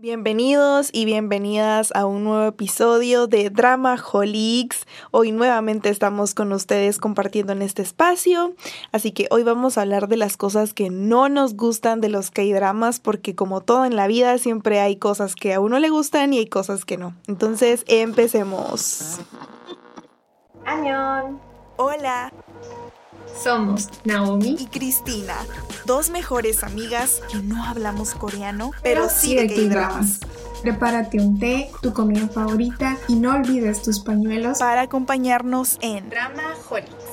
Bienvenidos y bienvenidas a un nuevo episodio de Drama Holics. Hoy nuevamente estamos con ustedes compartiendo en este espacio, así que hoy vamos a hablar de las cosas que no nos gustan de los K-dramas porque como todo en la vida siempre hay cosas que a uno le gustan y hay cosas que no. Entonces, empecemos. Añón. Hola. Somos Naomi y Cristina, dos mejores amigas que no hablamos coreano, pero, sí de K-dramas. Prepárate un té, tu comida favorita y no olvides tus pañuelos para acompañarnos en Drama Holics.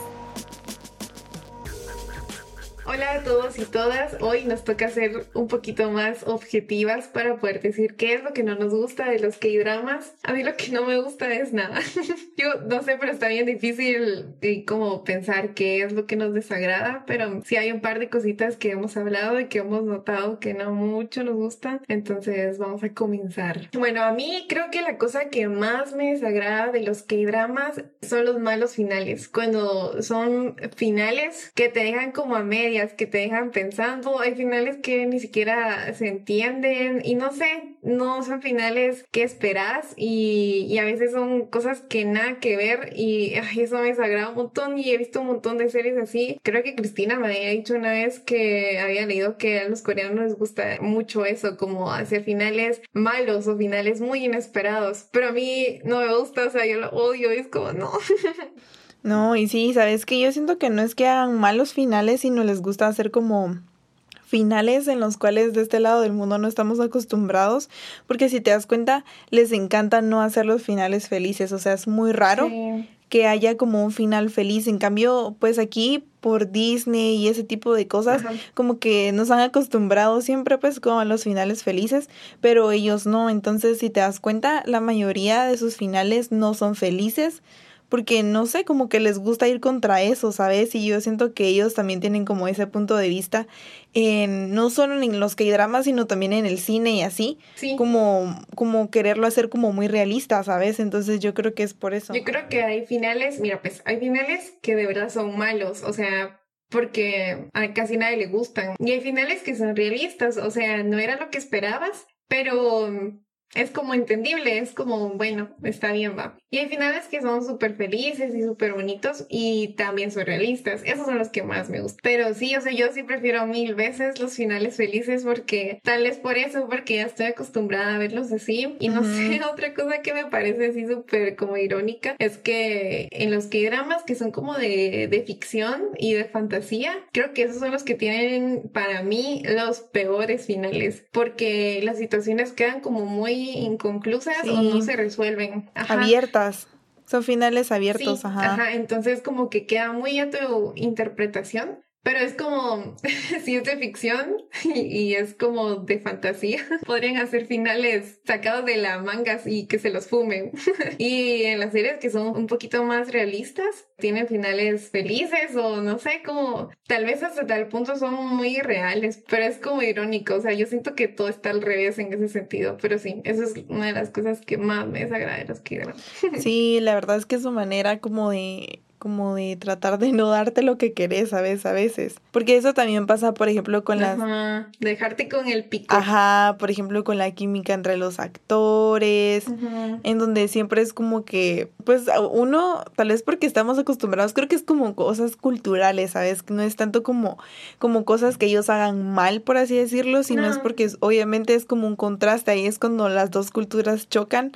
Hola a todos y todas. Hoy nos toca ser un poquito más objetivas para poder decir qué es lo que no nos gusta de los K-dramas. A mí lo que no me gusta es nada. Yo no sé, pero está bien difícil eh, como pensar qué es lo que nos desagrada, pero sí hay un par de cositas que hemos hablado y que hemos notado que no mucho nos gustan. Entonces vamos a comenzar. Bueno, a mí creo que la cosa que más me desagrada de los K-dramas son los malos finales. Cuando son finales que te dejan como a media que te dejan pensando, hay finales que ni siquiera se entienden y no sé, no son finales que esperas y, a veces son cosas que nada que ver y eso me desagrada un montón y he visto un montón de series así. Creo que Cristina me había dicho una vez que había leído que a los coreanos les gusta mucho eso, como hacer finales malos o finales muy inesperados, pero a mí no me gusta, o sea, yo lo odio, es como no. No, y sí, sabes que yo siento que no es que hagan malos finales, sino les gusta hacer como finales en los cuales de este lado del mundo no estamos acostumbrados, porque si te das cuenta, les encanta no hacer los finales felices, o sea, es muy raro que haya como un final feliz, en cambio, pues aquí por Disney y ese tipo de cosas, como que nos han acostumbrado siempre pues como a los finales felices, pero ellos no, entonces si te das cuenta, la mayoría de sus finales no son felices, porque no sé, como que les gusta ir contra eso, ¿sabes? Y yo siento que ellos también tienen como ese punto de vista, en, no solo en los que dramas, sino también en el cine y así, sí. como, como quererlo hacer como muy realista, ¿sabes? Entonces yo creo que es por eso. Yo creo que hay finales, mira, pues hay finales que de verdad son malos, o sea, porque a casi nadie le gustan. Y hay finales que son realistas, o sea, no era lo que esperabas, pero es como entendible, es como, bueno, está bien, va. Y hay finales que son súper felices y súper bonitos y también son realistas. Esos son los que más me gustan. Pero sí, o sea, yo sí prefiero mil veces los finales felices porque tal es por eso, porque ya estoy acostumbrada a verlos así. Y no sé, otra cosa que me parece así súper como irónica es que en los que dramas que son como de, de ficción y de fantasía, creo que esos son los que tienen para mí los peores finales porque las situaciones quedan como muy inconclusas o no se resuelven. Abiertas. Son finales abiertos, ajá. Ajá, entonces como que queda muy a tu interpretación. Pero es como, de ficción y, es como de fantasía, podrían hacer finales sacados de la mangas y que se los fumen. y en las series que son un poquito más realistas, tienen finales felices o no sé, como tal vez hasta tal punto son muy reales, pero es como irónico. O sea, yo siento que todo está al revés en ese sentido, pero sí, eso es una de las cosas que más me desagrada de los que Sí, la verdad es que su manera como de como de tratar de no darte lo que querés, ¿sabes? A veces. Porque eso también pasa, por ejemplo, con las... Ajá, dejarte con el pico. Ajá, por ejemplo, con la química entre los actores, en donde siempre es como que, pues uno, tal vez porque estamos acostumbrados, creo que es como cosas culturales, ¿sabes? No es tanto como, como cosas que ellos hagan mal, por así decirlo, sino es porque obviamente es como un contraste, ahí es cuando las dos culturas chocan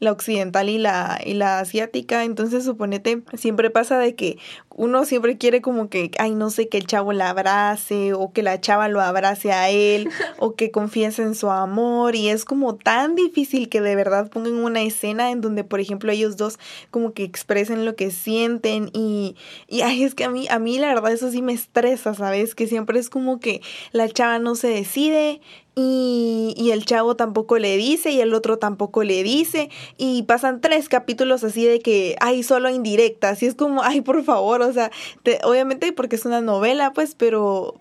la occidental y la, y la asiática. Entonces, suponete, siempre pasa de que uno siempre quiere como que, ay, no sé, que el chavo la abrace o que la chava lo abrace a él o que confiese en su amor. Y es como tan difícil que de verdad pongan una escena en donde, por ejemplo, ellos dos como que expresen lo que sienten y, y ay, es que a mí, a mí la verdad eso sí me estresa, ¿sabes? Que siempre es como que la chava no se decide y, y, el chavo tampoco le dice y el otro tampoco le dice y pasan tres capítulos así de que hay solo indirectas y es como, ay, por favor, o sea, obviamente porque es una novela, pues, pero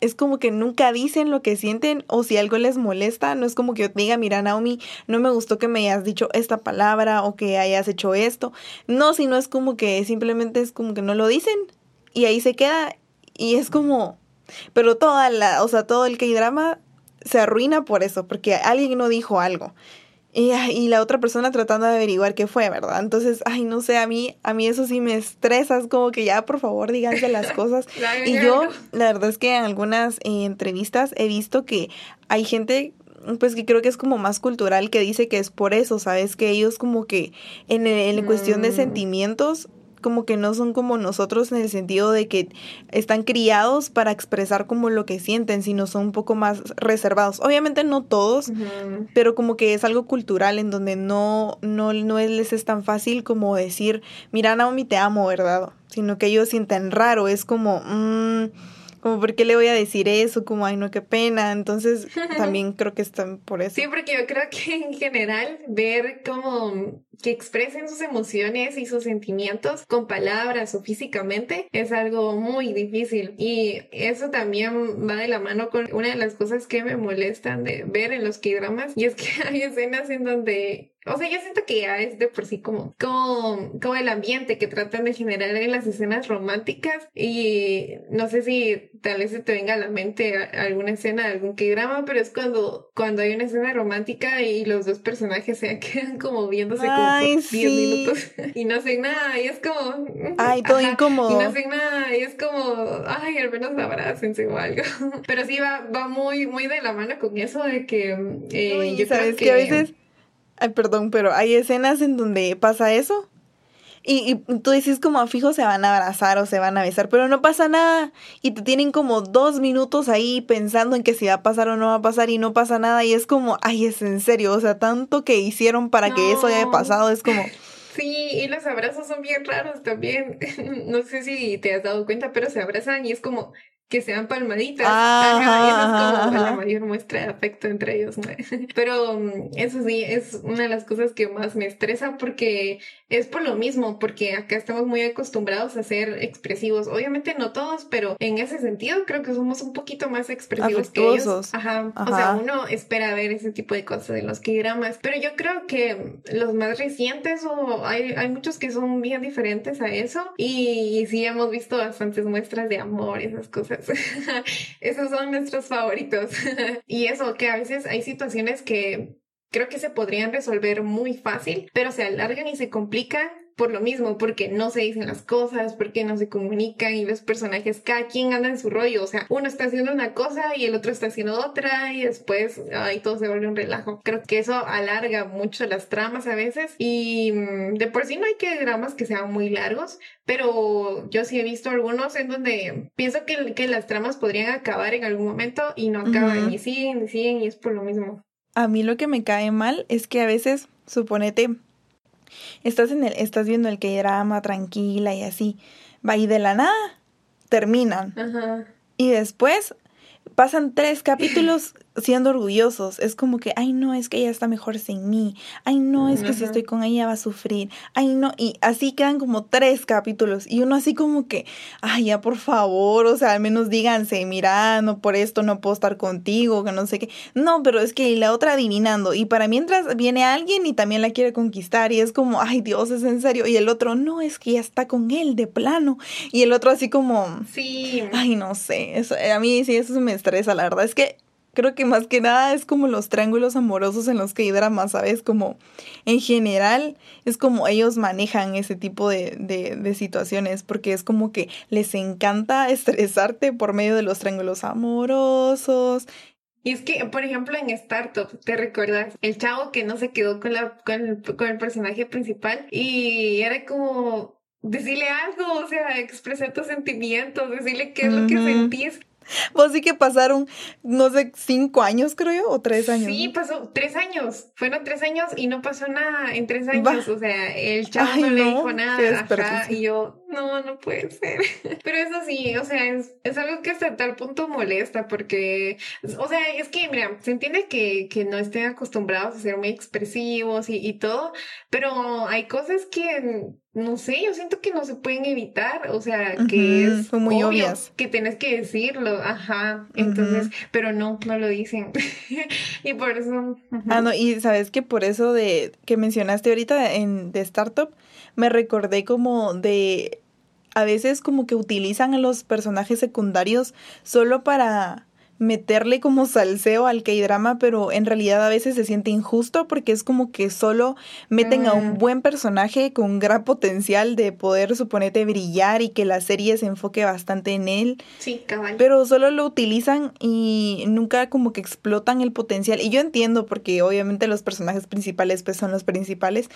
es como que nunca dicen lo que sienten o si algo les molesta, no es como que yo diga, mira Naomi, no me gustó que me hayas dicho esta palabra o que hayas hecho esto. No, sino es como que simplemente es como que no lo dicen y ahí se queda y es como, pero toda la, o sea, todo el K-drama se arruina por eso, porque alguien no dijo algo. Y, y, la otra persona tratando de averiguar qué fue, ¿verdad? Entonces, ay, no sé, a mí, a mí eso sí me estresa, es como que ya, por favor, díganse las cosas. y yo, la verdad es que en algunas eh, entrevistas he visto que hay gente pues que creo que es como más cultural que dice que es por eso, ¿sabes? Que ellos como que en, en cuestión de mm. sentimientos como que no son como nosotros en el sentido de que están criados para expresar como lo que sienten, sino son un poco más reservados. Obviamente no todos, pero como que es algo cultural en donde no, no, no les es tan fácil como decir, mira Naomi te amo, ¿verdad? Sino que ellos sienten raro, es como... Mmm, como por qué le voy a decir eso, como ay no qué pena, entonces también creo que están por eso. Sí, porque yo creo que en general ver como que expresen sus emociones y sus sentimientos con palabras o físicamente es algo muy difícil. Y eso también va de la mano con una de las cosas que me molestan de ver en los K-dramas y es que hay escenas en donde o sea, yo siento que ya es de por sí como, como, como el ambiente que tratan de generar en las escenas románticas y no sé si tal vez se te venga a la mente alguna escena de algún K-drama, pero es cuando, cuando hay una escena romántica y los dos personajes se quedan como viéndose como 10 minutos y no hacen nada y es como... Ay, todo incómodo. Y no hacen nada y es como, ay, al menos abrácense o algo. Pero sí va, va muy, muy de la mano con eso de que eh, yo ¿sabes que... que a veces Ay, perdón, pero hay escenas en donde pasa eso. Y, y, tú dices como a fijo se van a abrazar o se van a besar, pero no pasa nada. Y te tienen como dos minutos ahí pensando en que si va a pasar o no va a pasar y no pasa nada. Y es como, ay, es en serio. O sea, tanto que hicieron para que eso haya pasado. Es como... Sí, y los abrazos son bien raros también. no sé si te has dado cuenta, pero se abrazan y es como, que sean palmaditas. Ajá, es como la mayor muestra de afecto entre ellos. Pero mm, eso sí, es una de las cosas que más me estresa porque es por lo mismo, porque acá estamos muy acostumbrados a ser expresivos. Obviamente no todos, pero en ese sentido creo que somos un poquito más expresivos que ellos. Ajá. O sea, uno espera ver ese tipo de cosas en los que dramas. Pero yo creo que los más recientes o hay, hay muchos que son bien diferentes a eso. Y, y sí hemos visto bastantes muestras de amor esas cosas. Esos son nuestros favoritos. y eso, que a veces hay situaciones que creo que se podrían resolver muy fácil, pero se alargan y se complican por lo mismo, porque no se dicen las cosas, porque no se comunican y los personajes, cada quien anda en su rollo, o sea, uno está haciendo una cosa y el otro está haciendo otra y después ahí todo se vuelve un relajo. Creo que eso alarga mucho las tramas a veces y mm, de por sí no hay que dramas que sean muy largos, pero yo sí he visto algunos en donde pienso que, que las tramas podrían acabar en algún momento y no acaban y siguen y siguen y es por lo mismo. A mí lo que me cae mal es que a veces, suponete, Estás, en el, estás viendo el que drama tranquila y así. Va y de la nada terminan. Y después pasan tres capítulos siendo orgullosos. Es como que, ay, no, es que ella está mejor sin mí. Ay, no, es que si estoy con ella va a sufrir. Ay, no. Y así quedan como tres capítulos. Y uno así como que, ay, ya por favor, o sea, al menos díganse, mira, no por esto no puedo estar contigo, que no sé qué. No, pero es que la otra adivinando. Y para mientras viene alguien y también la quiere conquistar. Y es como, ay, Dios, es en serio. Y el otro, no, es que ya está con él de plano. Y el otro así como, sí. Ay, no sé. Eso, a mí sí, eso me estresa, la verdad. Es que creo que más que nada es como los triángulos amorosos en los que hay drama, ¿sabes? Como en general es como ellos manejan ese tipo de, de, situaciones, porque es como que les encanta estresarte por medio de los triángulos amorosos. Y es que, por ejemplo, en Startup, ¿te recuerdas? El chavo que no se quedó con, la, con, el, con el personaje principal y era como decirle algo, o sea, expresar tus sentimientos, decirle qué es lo que sentís. Vos sí que pasaron, no sé, cinco años, creo yo, o tres años. Sí, pasó tres años. Fueron tres años y no pasó nada en tres años. O sea, el chavo no, le dijo nada. Ajá, y yo, no, no puede ser. Pero eso sí, o sea, es, es, algo que hasta tal punto molesta porque, o sea, es que, mira, se entiende que, que no estén acostumbrados a ser muy expresivos y, y todo, pero hay cosas que no sé, yo siento que no se pueden evitar, o sea, que es muy obvio que tienes que decirlo, ajá, entonces, pero no, no lo dicen. y por eso... Ah, no, y sabes que por eso de que mencionaste ahorita en de Startup, me recordé como de a veces como que utilizan a los personajes secundarios solo para meterle como salseo al K-drama, pero en realidad a veces se siente injusto porque es como que solo meten a un mm. buen personaje con gran potencial de poder, suponete, brillar y que la serie se enfoque bastante en él. Sí, cabal. Pero solo lo utilizan y nunca como que explotan el potencial. Y yo entiendo porque obviamente los personajes principales pues son los principales,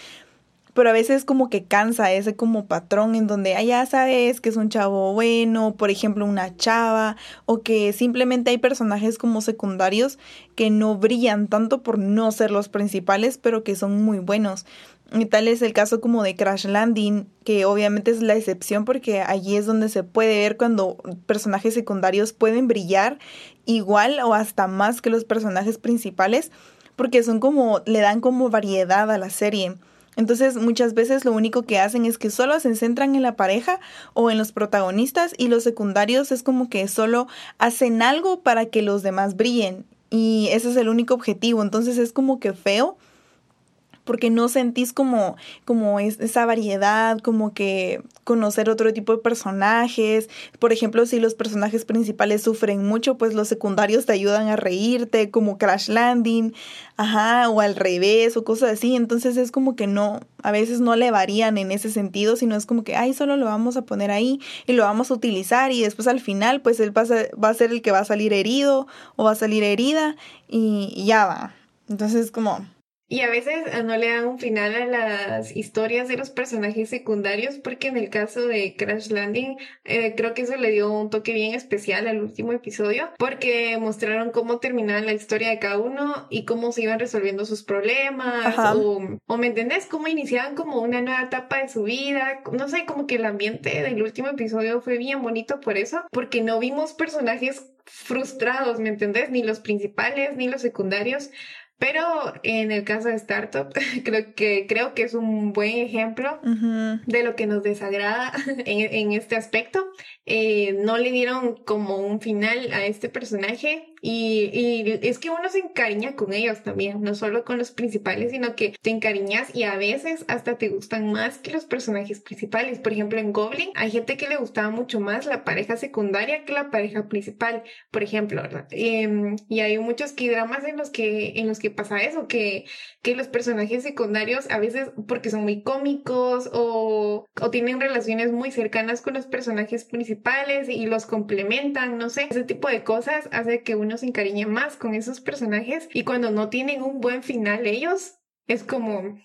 pero a veces como que cansa ese como patrón en donde ah, ya sabes que es un chavo bueno, por ejemplo una chava, o que simplemente hay personajes como secundarios que no brillan tanto por no ser los principales, pero que son muy buenos. Y tal es el caso como de Crash Landing, que obviamente es la excepción porque allí es donde se puede ver cuando personajes secundarios pueden brillar igual o hasta más que los personajes principales, porque son como, le dan como variedad a la serie. Entonces muchas veces lo único que hacen es que solo se centran en la pareja o en los protagonistas y los secundarios es como que solo hacen algo para que los demás brillen y ese es el único objetivo. Entonces es como que feo porque no sentís como, como esa variedad, como que conocer otro tipo de personajes. Por ejemplo, si los personajes principales sufren mucho, pues los secundarios te ayudan a reírte, como Crash Landing, ajá, o al revés, o cosas así. Entonces es como que no, a veces no le varían en ese sentido, sino es como que, ay, solo lo vamos a poner ahí y lo vamos a utilizar y después al final, pues él va a va a ser el que va a salir herido o va a salir herida y ya va. Entonces como y a veces ah, no le dan un final a las historias de los personajes secundarios, porque en el caso de Crash Landing, eh, creo que eso le dio un toque bien especial al último episodio, porque mostraron cómo terminaba la historia de cada uno y cómo se iban resolviendo sus problemas, o, o, me entendés, cómo iniciaban como una nueva etapa de su vida. No sé, como que el ambiente del último episodio fue bien bonito por eso, porque no vimos personajes frustrados, ¿me entendés? Ni los principales, ni los secundarios pero en el caso de Startup, creo que, creo que es un buen ejemplo de lo que nos desagrada en, en este aspecto. Eh, no le dieron como un final a este personaje y, y, es que uno se encariña con ellos también, no solo con los principales, sino que te encariñas y a veces hasta te gustan más que los personajes principales. Por ejemplo, en Goblin hay gente que le gustaba mucho más la pareja secundaria que la pareja principal, por ejemplo, ¿verdad? Em, y hay muchos que dramas en los que, en los que pasa eso, que, que los personajes secundarios a veces porque son muy cómicos o, o tienen relaciones muy cercanas con los personajes principales y los complementan, no sé, ese tipo de cosas hace que uno se encariñe más con esos personajes y cuando no tienen un buen final ellos, es como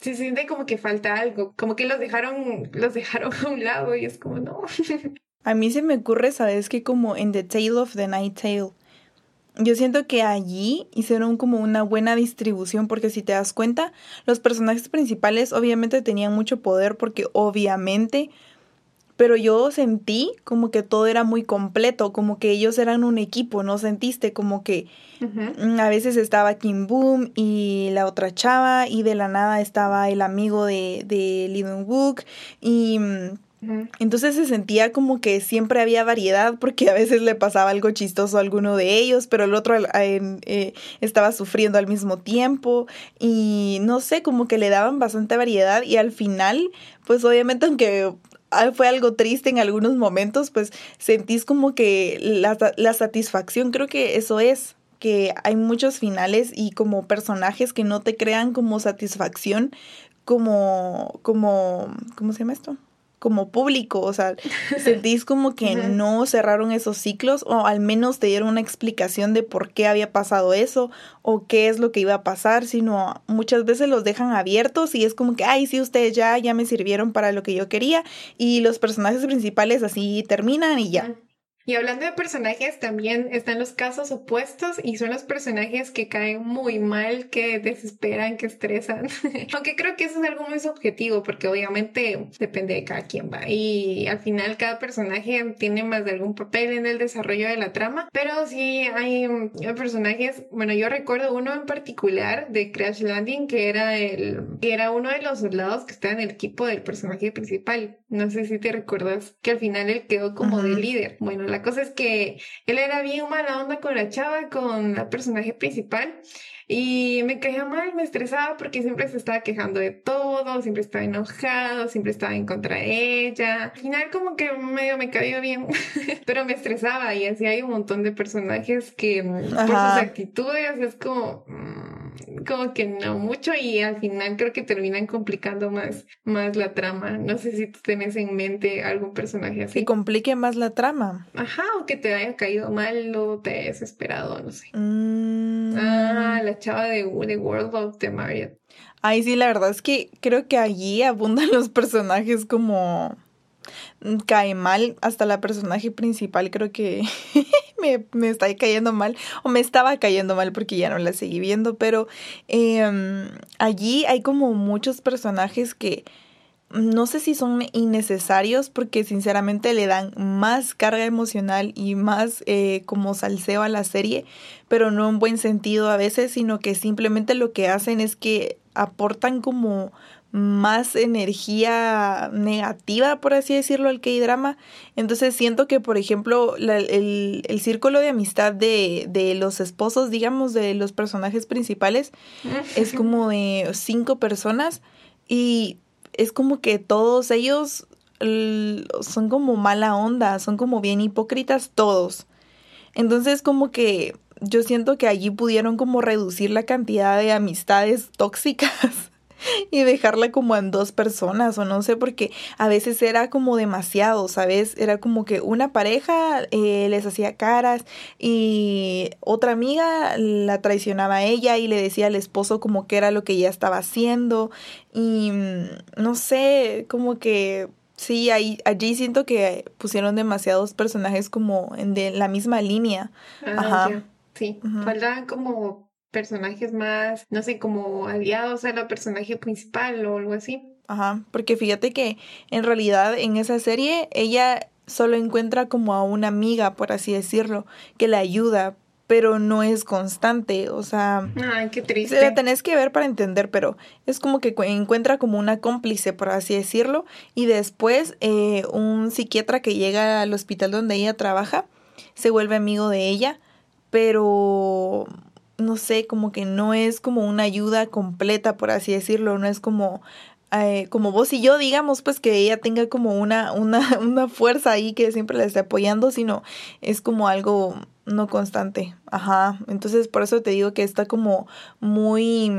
se siente como que falta algo, como que los dejaron, los dejaron a un lado y es como no. A mí se me ocurre, sabes que como en The Tale of the Night Tale, yo siento que allí hicieron como una buena distribución porque si te das cuenta, los personajes principales obviamente tenían mucho poder porque obviamente, pero yo sentí como que todo era muy completo, como que ellos eran un equipo, ¿no sentiste? Como que a veces estaba Kim Boom y la otra chava y de la nada estaba el amigo de, de Lee Wook y mm, entonces se sentía como que siempre había variedad porque a veces le pasaba algo chistoso a alguno de ellos, pero el otro eh, estaba sufriendo al mismo tiempo y no sé, como que le daban bastante variedad y al final, pues obviamente aunque fue algo triste en algunos momentos, pues sentís como que la, la satisfacción, creo que eso es que hay muchos finales y como personajes que no te crean como satisfacción, como, como, ¿cómo se llama esto? Como público, o sea, sentís como que no cerraron esos ciclos o al menos te dieron una explicación de por qué había pasado eso o qué es lo que iba a pasar, sino muchas veces los dejan abiertos y es como que, ay, sí, ustedes ya, ya me sirvieron para lo que yo quería y los personajes principales así terminan y ya. Y hablando de personajes, también están los casos opuestos y son los personajes que caen muy mal, que desesperan, que estresan. Aunque creo que eso es algo muy subjetivo porque obviamente depende de cada quien va. Y al final cada personaje tiene más de algún papel en el desarrollo de la trama. Pero sí hay personajes, bueno, yo recuerdo uno en particular de Crash Landing que era el, que era uno de los soldados que está en el equipo del personaje principal. No sé si te recuerdas que al final él quedó como de líder. Bueno, la cosa es que él era bien mala onda con la chava, con la personaje principal. Y me caía mal, me estresaba porque siempre se estaba quejando de todo, siempre estaba enojado, siempre estaba en contra de ella. Al final como que medio me cayó bien, pero me estresaba y así hay un montón de personajes que por sus actitudes es como... Mm, como que no mucho y al final creo que terminan complicando más, más la trama. No sé si tú tienes en mente algún personaje así. Que complique más la trama. Ajá, o que te haya caído mal o te haya desesperado, no sé. Mm. Ah, la chava de The World of the Marriott. Ay, sí, la verdad es que creo que allí abundan los personajes como cae mal hasta la personaje principal creo que me, me, está cayendo mal o me estaba cayendo mal porque ya no la seguí viendo pero em, allí hay como muchos personajes que no sé si son innecesarios porque sinceramente le dan más carga emocional y más eh, como salseo a la serie, pero no en buen sentido a veces, sino que simplemente lo que hacen es que aportan como más energía negativa, por así decirlo, al K-drama. Entonces siento que, por ejemplo, el, el, círculo de amistad de, de, los esposos, digamos, de los personajes principales, es como de cinco personas y es como que todos ellos son como mala onda, son como bien hipócritas todos. Entonces como que yo siento que allí pudieron como reducir la cantidad de amistades tóxicas y dejarla como en dos personas o no sé, porque a veces era como demasiado, ¿sabes? Era como que una pareja eh, les hacía caras y otra amiga la traicionaba a ella y le decía al esposo como que era lo que ella estaba haciendo y mm, no sé, como que sí, ahí, allí siento que pusieron demasiados personajes como en de la misma línea. Ah, Ajá. Sí, faltaban como personajes más, no sé, como aliados a la personaje principal o algo así. Ajá, porque fíjate que en realidad en esa serie ella solo encuentra como a una amiga, por así decirlo, que la ayuda, pero no es constante, o sea... Ay, qué triste. La tenés que ver para entender, pero es como que encuentra como una cómplice, por así decirlo, y después eh, un psiquiatra que llega al hospital donde ella trabaja se vuelve amigo de ella, pero no sé, como que no es como una ayuda completa, por así decirlo, no es como, eh, como vos y yo, digamos, pues que ella tenga como una, una, una fuerza ahí que siempre la esté apoyando, sino es como algo no constante. Ajá. Entonces, por eso te digo que está como muy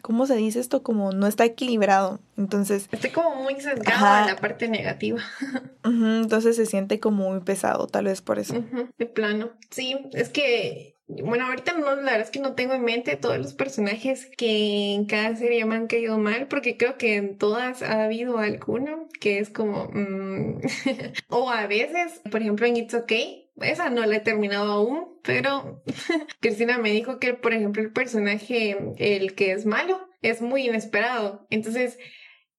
¿cómo se dice esto? Como no está equilibrado. Entonces. Estoy como muy sesgado en la parte negativa. entonces se siente como muy pesado, tal vez por eso. de plano. Sí, es que. Bueno, ahorita no, la verdad es que no tengo en mente todos los personajes que en cada serie me han caído mal, porque creo que en todas ha habido alguno que es como. Mm, o a veces, por ejemplo, en It's Okay, esa no la he terminado aún, pero Cristina me dijo que, por ejemplo, el personaje, el que es malo, es muy inesperado. Entonces,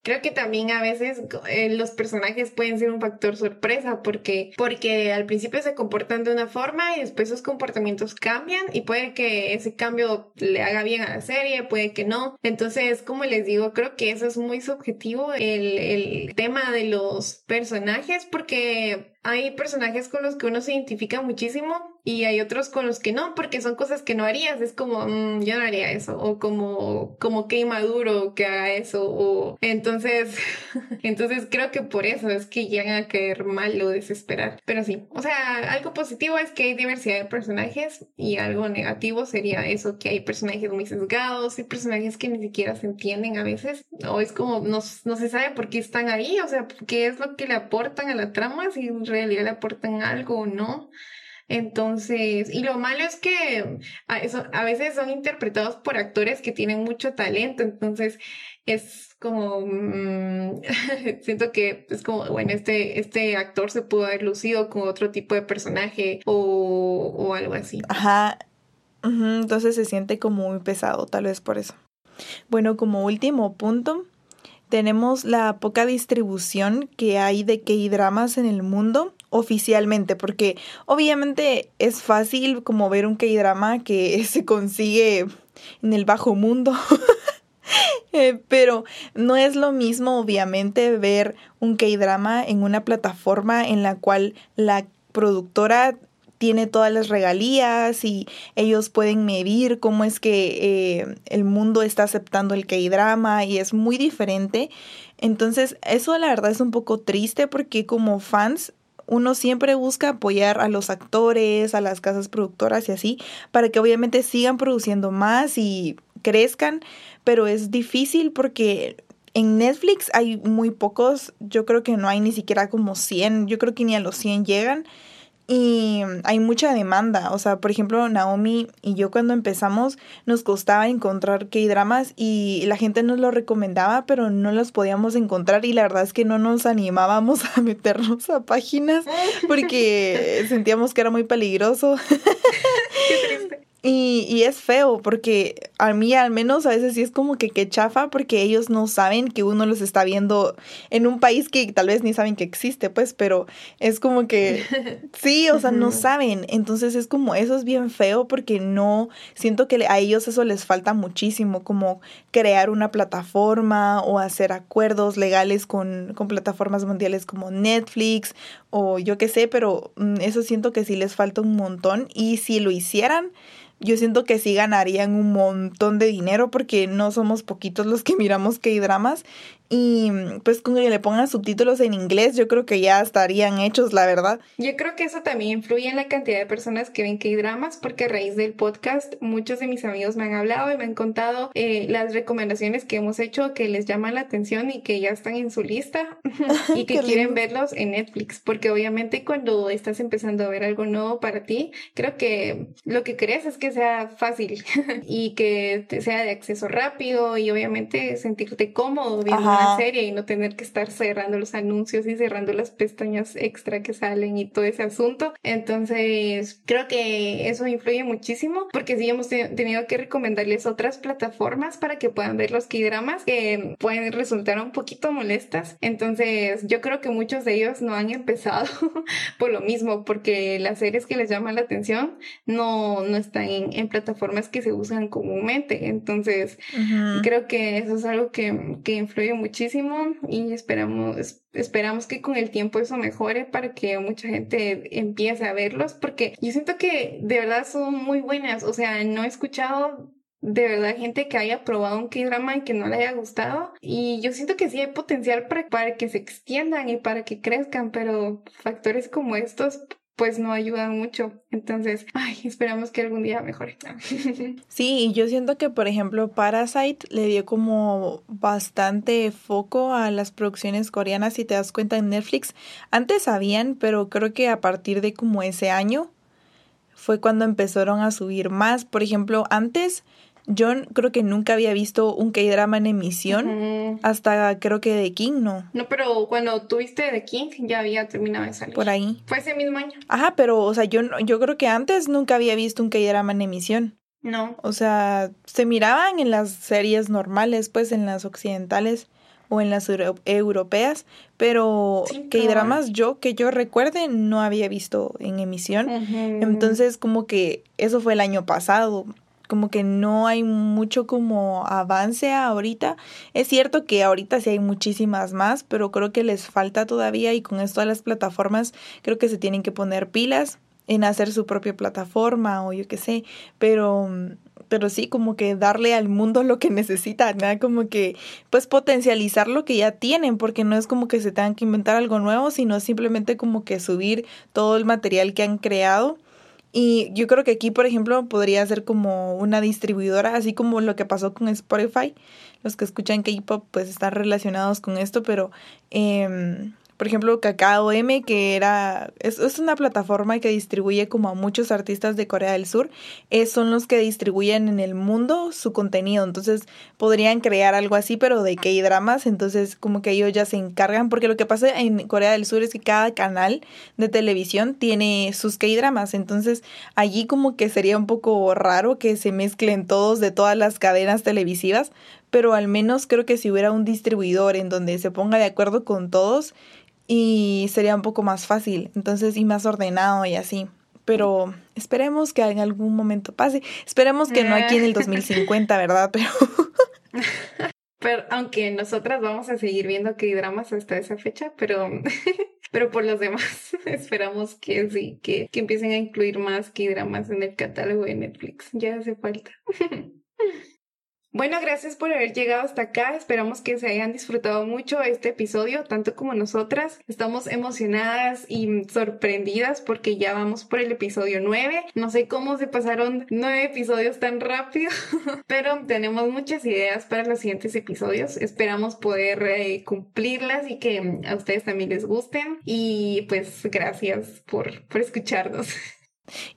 Creo que también a veces eh, los personajes pueden ser un factor sorpresa porque, porque al principio se comportan de una forma y después sus comportamientos cambian y puede que ese cambio le haga bien a la serie, puede que no. Entonces, como les digo, creo que eso es muy subjetivo el, el tema de los personajes porque hay personajes con los que uno se identifica muchísimo y hay otros con los que no, porque son cosas que no harías. Es como, mm, yo no haría eso, o como, como que inmaduro que haga eso, o entonces, entonces creo que por eso es que llegan a caer mal o desesperar. Pero sí, o sea, algo positivo es que hay diversidad de personajes y algo negativo sería eso, que hay personajes muy sesgados, y personajes que ni siquiera se entienden a veces, o es como, no, no se sabe por qué están ahí, o sea, qué es lo que le aportan a la trama, si realidad le aportan algo o no. Entonces, y lo malo es que a, veces son interpretados por actores que tienen mucho talento, entonces es como, mm, siento que es como, bueno, este, este actor se pudo haber lucido con otro tipo de personaje o, o algo así. Ajá, entonces se siente como muy pesado, tal vez por eso. Bueno, como último punto, tenemos la poca distribución que hay de K-dramas en el mundo oficialmente, porque obviamente es fácil como ver un K-drama que se consigue en el bajo mundo. Eh, pero no es lo mismo, obviamente, ver un K-drama en una plataforma en la cual la productora tiene todas las regalías y ellos pueden medir cómo es que eh, el mundo está aceptando el K-drama y es muy diferente. Entonces, eso la verdad es un poco triste porque como fans uno siempre busca apoyar a los actores, a las casas productoras y así, para que obviamente sigan produciendo más y crezcan, pero es difícil porque en Netflix hay muy pocos, yo creo que no hay ni siquiera como 100, yo creo que ni a los 100 llegan y hay mucha demanda. O sea, por ejemplo, Naomi y yo cuando empezamos nos costaba encontrar K-dramas y la gente nos lo recomendaba, pero no los podíamos encontrar y la verdad es que no nos animábamos a meternos a páginas porque sentíamos que era muy peligroso. Y, y, es feo porque a mí al menos a veces sí es como que, que chafa porque ellos no saben que uno los está viendo en un país que tal vez ni saben que existe, pues, pero es como que sí, o sea, no saben. Entonces es como, eso es bien feo porque no, siento que a ellos eso les falta muchísimo, como crear una plataforma o hacer acuerdos legales con, con plataformas mundiales como Netflix o yo qué sé, pero mm, eso siento que sí les falta un montón y si lo hicieran, yo siento que sí ganarían un montón de dinero porque no somos poquitos los que miramos que hay dramas y pues con que le pongan subtítulos en inglés, yo creo que ya estarían hechos, la verdad. Yo creo que eso también influye en la cantidad de personas que ven que hay dramas, porque a raíz del podcast muchos de mis amigos me han hablado y me han contado eh, las recomendaciones que hemos hecho que les llaman la atención y que ya están en su lista y que quieren verlos en Netflix, porque obviamente cuando estás empezando a ver algo nuevo para ti, creo que lo que crees es que sea fácil y que sea de acceso rápido y obviamente sentirte cómodo viendo serie y no tener que estar cerrando los anuncios y cerrando las pestañas extra que salen y todo ese asunto. Entonces, creo que eso influye muchísimo porque sí hemos tenido que recomendarles otras plataformas para que puedan ver los K-dramas que pueden resultar un poquito molestas. Entonces, yo creo que muchos de ellos no han empezado por lo mismo, porque las series que les llaman la atención no, no están en, plataformas que se usan comúnmente. Entonces, creo que eso es algo que, que influye muchísimo y esperamos, esperamos que con el tiempo eso mejore para que mucha gente empiece a verlos, porque yo siento que de verdad son muy buenas. O sea, no he escuchado de verdad gente que haya probado un K-drama y que no le haya gustado. Y yo siento que sí hay potencial para, para que se extiendan y para que crezcan, pero factores como estos pues no ayudan mucho. Entonces, ay, esperamos que algún día mejore. sí, yo siento que, por ejemplo, Parasite le dio como bastante foco a las producciones coreanas, si te das cuenta en Netflix. Antes sabían, pero creo que a partir de como ese año fue cuando empezaron a subir más. Por ejemplo, antes yo creo que nunca había visto un K-drama en emisión hasta creo que The King, ¿no? No, pero cuando tuviste The King ya había terminado de salir. Por ahí. Fue ese mismo año. Ajá, pero, o sea, yo, yo creo que antes nunca había visto un K-drama en emisión. No. O sea, se miraban en las series normales, pues en las occidentales o en las europeas, pero K-dramas yo que yo recuerde no había visto en emisión. Entonces, como que eso fue el año pasado como que no hay mucho como avance ahorita. Es cierto que ahorita sí hay muchísimas más, pero creo que les falta todavía y con esto de las plataformas creo que se tienen que poner pilas en hacer su propia plataforma o yo qué sé, pero pero sí como que darle al mundo lo que necesita, ¿no? Como que pues potencializar lo que ya tienen, porque no es como que se tengan que inventar algo nuevo, sino simplemente como que subir todo el material que han creado y yo creo que aquí, por ejemplo, podría ser como una distribuidora, así como lo que pasó con Spotify. Los que escuchan K-pop pues están relacionados con esto, pero eh, por ejemplo, Kakao M, que era, es, es, una plataforma que distribuye como a muchos artistas de Corea del Sur, es, son los que distribuyen en el mundo su contenido, entonces podrían crear algo así, pero de K-dramas, entonces como que ellos ya se encargan, porque lo que pasa en Corea del Sur es que cada canal de televisión tiene sus K-dramas, entonces allí como que sería un poco raro que se mezclen todos de todas las cadenas televisivas, pero al menos creo que si hubiera un distribuidor en donde se ponga de acuerdo con todos, y sería un poco más fácil, entonces y más ordenado y así. Pero esperemos que en algún momento pase. Esperemos que no aquí en el 2050, ¿verdad? Pero Pero aunque nosotras vamos a seguir viendo que dramas hasta esa fecha, pero pero por los demás esperamos que sí, que, que empiecen a incluir más que dramas en el catálogo de Netflix. Ya hace falta. Bueno, gracias por haber llegado hasta acá. Esperamos que se hayan disfrutado mucho este episodio, tanto como nosotras. Estamos emocionadas y sorprendidas porque ya vamos por el episodio 9. No sé cómo se pasaron nueve episodios tan rápido, pero tenemos muchas ideas para los siguientes episodios. Esperamos poder eh, cumplirlas y que a ustedes también les gusten. Y pues gracias por, por escucharnos.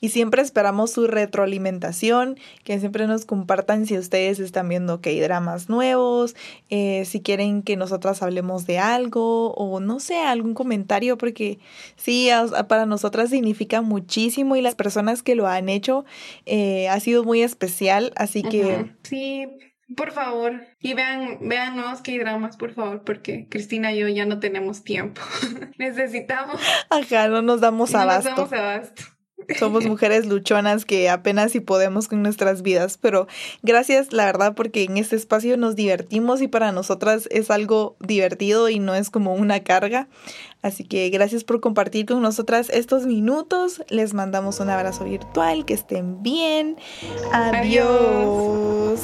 Y siempre esperamos su retroalimentación, que siempre nos compartan si ustedes están viendo que hay dramas nuevos, eh, si quieren que nosotras hablemos de algo o no sé, algún comentario, porque sí, para nosotras significa muchísimo y las personas que lo han hecho eh, ha sido muy especial, así que... Sí, por favor. Y vean, vean nuevos K-dramas, por favor, porque Cristina y yo ya no tenemos tiempo. Necesitamos. Ajá, no nos damos abasto. No nos damos abasto. Somos mujeres luchonas que apenas si podemos con nuestras vidas, pero gracias la verdad porque en este espacio nos divertimos y para nosotras es algo divertido y no es como una carga. Así que gracias por compartir con nosotras estos minutos. Les mandamos un abrazo virtual, que estén bien. Adiós.